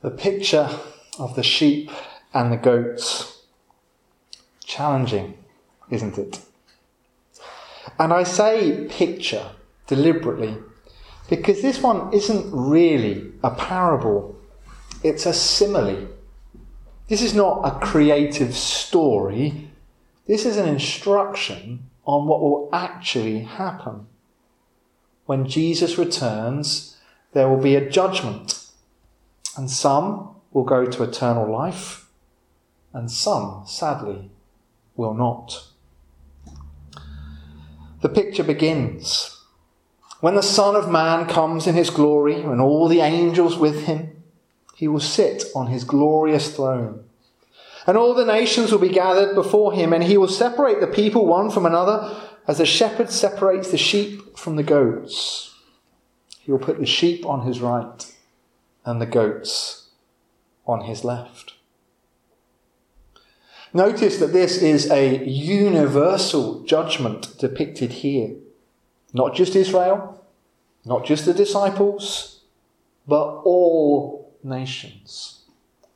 The picture of the sheep and the goats. Challenging, isn't it? And I say picture deliberately because this one isn't really a parable, it's a simile. This is not a creative story, this is an instruction on what will actually happen. When Jesus returns, there will be a judgment, and some will go to eternal life, and some, sadly, will not. The picture begins when the Son of Man comes in his glory and all the angels with him. He will sit on his glorious throne. And all the nations will be gathered before him, and he will separate the people one from another as a shepherd separates the sheep from the goats. He will put the sheep on his right and the goats on his left. Notice that this is a universal judgment depicted here. Not just Israel, not just the disciples, but all nations.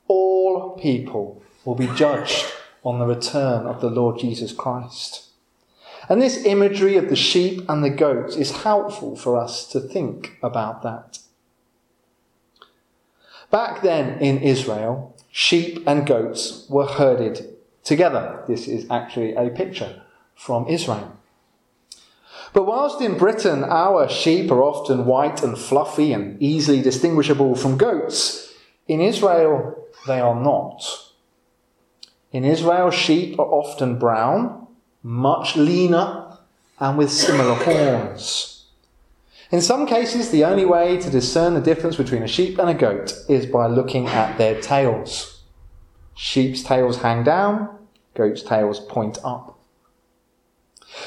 All people will be judged on the return of the Lord Jesus Christ. And this imagery of the sheep and the goats is helpful for us to think about that. Back then in Israel, sheep and goats were herded together. This is actually a picture from Israel. But whilst in Britain our sheep are often white and fluffy and easily distinguishable from goats, in Israel they are not. In Israel, sheep are often brown, much leaner, and with similar horns. In some cases, the only way to discern the difference between a sheep and a goat is by looking at their tails. Sheep's tails hang down, goats' tails point up.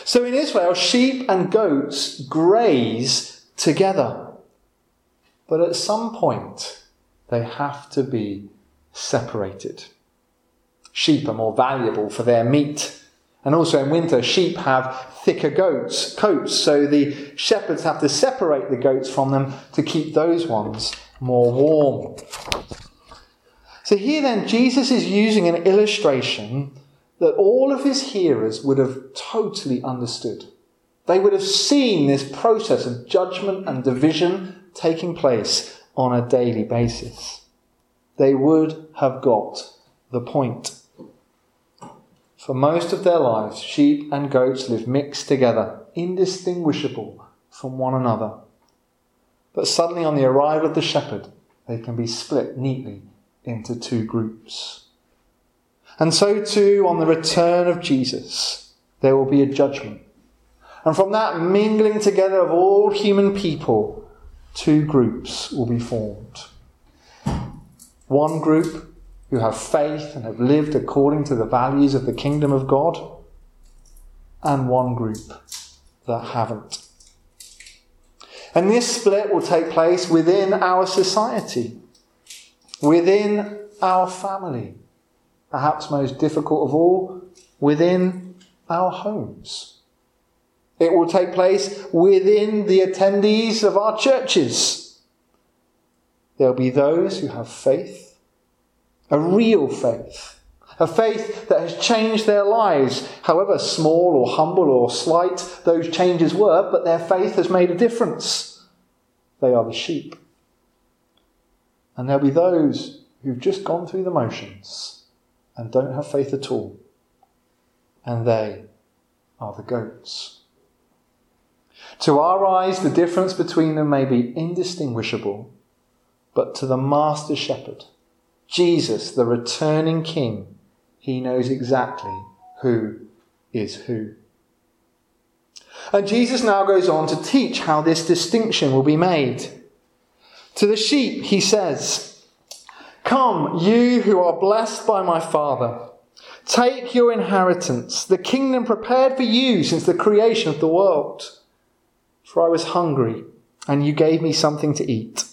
So in Israel, sheep and goats graze together. But at some point, they have to be separated. Sheep are more valuable for their meat. And also in winter, sheep have thicker goats, coats, so the shepherds have to separate the goats from them to keep those ones more warm. So here then, Jesus is using an illustration that all of his hearers would have totally understood. They would have seen this process of judgment and division taking place on a daily basis. They would have got the point. For most of their lives, sheep and goats live mixed together, indistinguishable from one another. But suddenly, on the arrival of the shepherd, they can be split neatly into two groups. And so too, on the return of Jesus, there will be a judgment. And from that mingling together of all human people, two groups will be formed. One group who have faith and have lived according to the values of the kingdom of God, and one group that haven't. And this split will take place within our society, within our family perhaps most difficult of all, within our homes. It will take place within the attendees of our churches. There'll be those who have faith, a real faith, a faith that has changed their lives, however small or humble or slight those changes were, but their faith has made a difference. They are the sheep. And there'll be those who've just gone through the motions and don't have faith at all. And they are the goats. To our eyes, the difference between them may be indistinguishable, but to the Master Shepherd, Jesus, the returning King, he knows exactly who is who. And Jesus now goes on to teach how this distinction will be made. To the sheep, he says, Come, you who are blessed by my Father, take your inheritance, the kingdom prepared for you since the creation of the world. For I was hungry, and you gave me something to eat.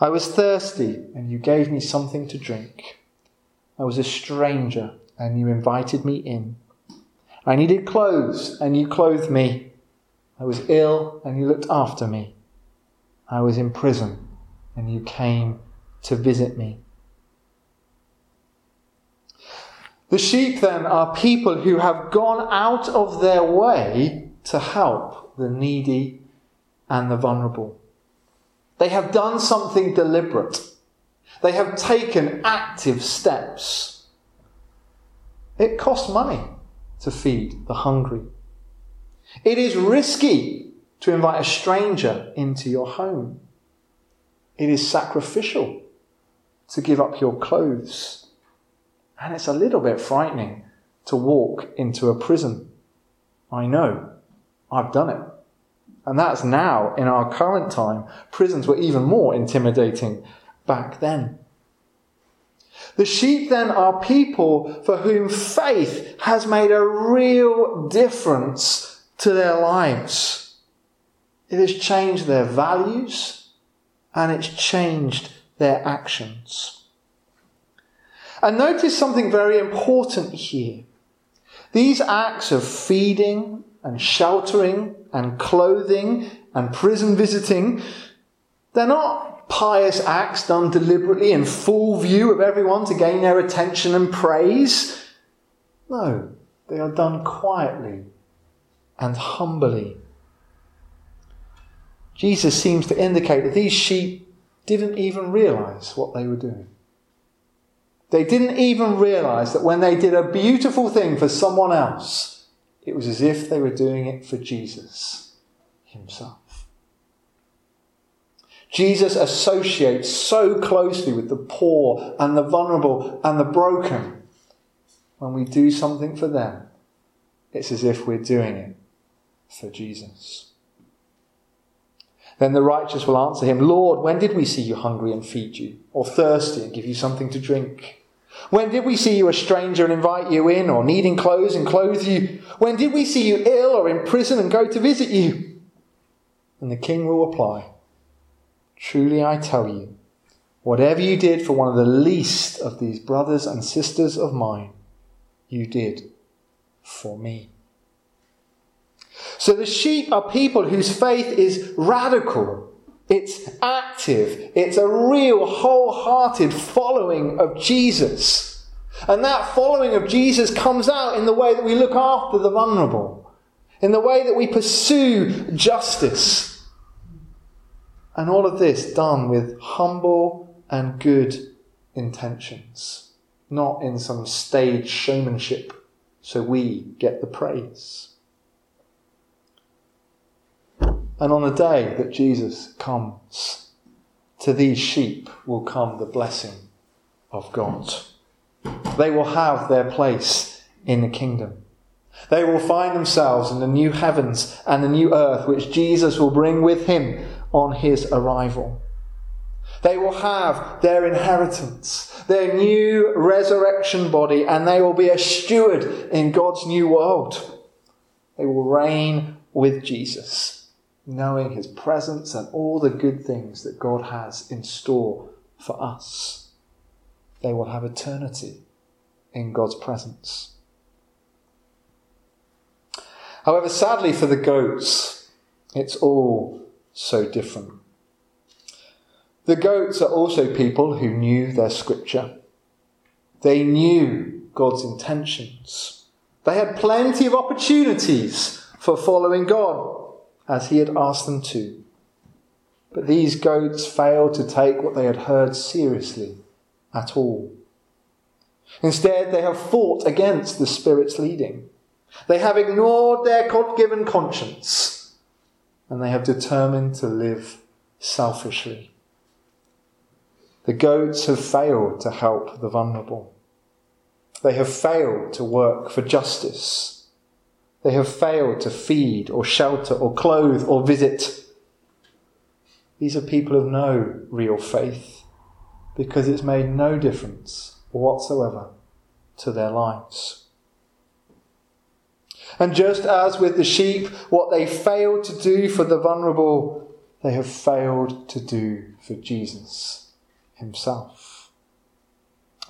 I was thirsty, and you gave me something to drink. I was a stranger, and you invited me in. I needed clothes, and you clothed me. I was ill, and you looked after me. I was in prison, and you came to visit me. The sheep, then, are people who have gone out of their way to help the needy and the vulnerable. They have done something deliberate. They have taken active steps. It costs money to feed the hungry. It is risky to invite a stranger into your home. It is sacrificial to give up your clothes. And it's a little bit frightening to walk into a prison. I know. I've done it. And that's now in our current time. Prisons were even more intimidating back then. The sheep then are people for whom faith has made a real difference to their lives. It has changed their values and it's changed their actions. And notice something very important here. These acts of feeding and sheltering and clothing and prison visiting, they're not pious acts done deliberately in full view of everyone to gain their attention and praise. No, they are done quietly and humbly. Jesus seems to indicate that these sheep didn't even realize what they were doing. They didn't even realize that when they did a beautiful thing for someone else, it was as if they were doing it for Jesus himself. Jesus associates so closely with the poor and the vulnerable and the broken. When we do something for them, it's as if we're doing it for Jesus. Then the righteous will answer him, Lord, when did we see you hungry and feed you, or thirsty and give you something to drink? When did we see you a stranger and invite you in, or needing clothes and clothe you? When did we see you ill or in prison and go to visit you? And the king will reply, Truly I tell you, whatever you did for one of the least of these brothers and sisters of mine, you did for me. So the sheep are people whose faith is radical. It's active. It's a real wholehearted following of Jesus. And that following of Jesus comes out in the way that we look after the vulnerable, in the way that we pursue justice. And all of this done with humble and good intentions, not in some stage showmanship so we get the praise. And on the day that Jesus comes, to these sheep will come the blessing of God. They will have their place in the kingdom. They will find themselves in the new heavens and the new earth which Jesus will bring with him on his arrival. They will have their inheritance, their new resurrection body, and they will be a steward in God's new world. They will reign with Jesus knowing his presence and all the good things that God has in store for us. They will have eternity in God's presence. However, sadly for the goats, it's all so different. The goats are also people who knew their scripture. They knew God's intentions. They had plenty of opportunities for following God as he had asked them to. But these goats failed to take what they had heard seriously at all. Instead, they have fought against the Spirit's leading. They have ignored their God given conscience and they have determined to live selfishly. The goats have failed to help the vulnerable. They have failed to work for justice they have failed to feed or shelter or clothe or visit. These are people of no real faith because it's made no difference whatsoever to their lives. And just as with the sheep, what they failed to do for the vulnerable, they have failed to do for Jesus himself.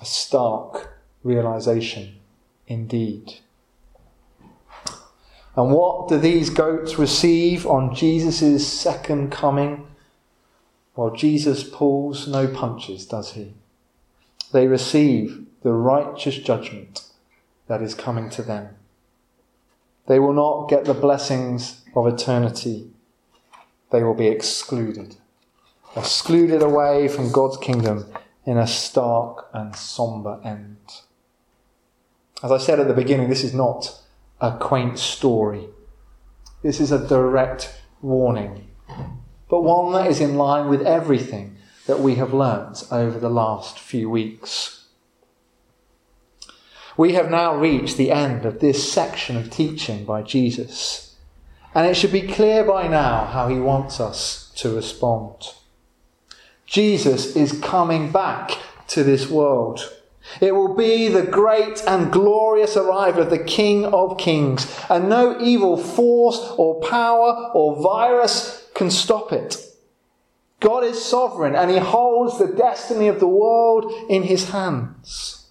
A stark realization indeed. And what do these goats receive on Jesus' second coming? Well, Jesus pulls no punches, does he? They receive the righteous judgment that is coming to them. They will not get the blessings of eternity. They will be excluded, excluded away from God's kingdom in a stark and somber end. As I said at the beginning, this is not a quaint story. This is a direct warning, but one that is in line with everything that we have learnt over the last few weeks. We have now reached the end of this section of teaching by Jesus, and it should be clear by now how he wants us to respond. Jesus is coming back to this world. It will be the great and glorious arrival of the King of Kings, and no evil force or power or virus can stop it. God is sovereign and he holds the destiny of the world in his hands.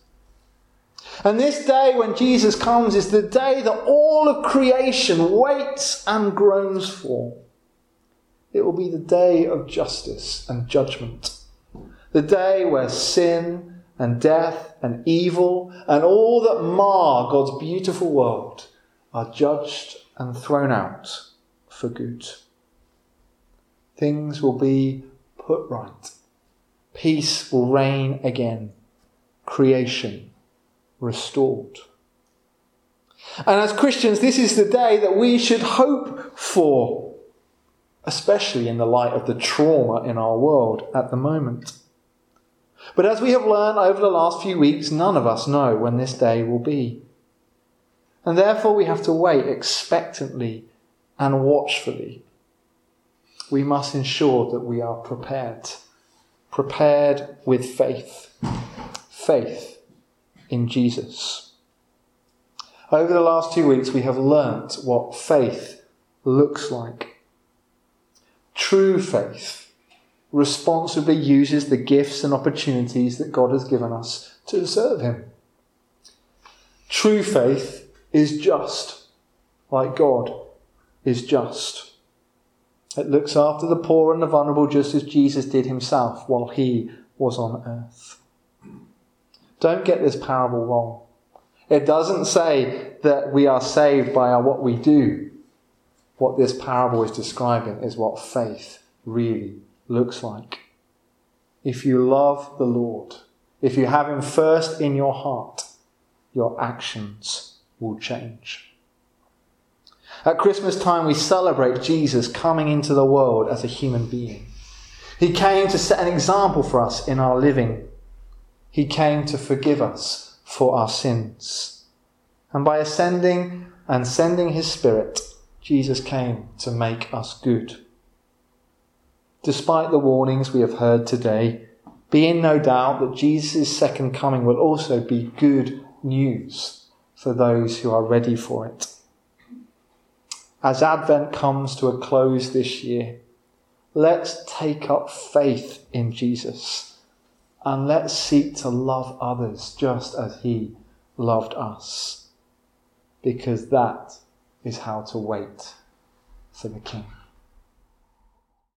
And this day when Jesus comes is the day that all of creation waits and groans for. It will be the day of justice and judgment. The day where sin and death and evil and all that mar God's beautiful world are judged and thrown out for good. Things will be put right. Peace will reign again. Creation restored. And as Christians, this is the day that we should hope for especially in the light of the trauma in our world at the moment. But as we have learned over the last few weeks, none of us know when this day will be. And therefore, we have to wait expectantly and watchfully. We must ensure that we are prepared, prepared with faith, faith in Jesus. Over the last two weeks, we have learnt what faith looks like. True faith responsibly uses the gifts and opportunities that God has given us to serve Him. True faith is just, like God is just. It looks after the poor and the vulnerable just as Jesus did himself while he was on earth. Don't get this parable wrong. It doesn't say that we are saved by what we do what this parable is describing is what faith really looks like. If you love the Lord, if you have Him first in your heart, your actions will change. At Christmas time, we celebrate Jesus coming into the world as a human being. He came to set an example for us in our living. He came to forgive us for our sins. And by ascending and sending His Spirit, Jesus came to make us good. Despite the warnings we have heard today, be in no doubt that Jesus' second coming will also be good news for those who are ready for it. As Advent comes to a close this year, let's take up faith in Jesus and let's seek to love others just as he loved us. Because that is how to wait for the King.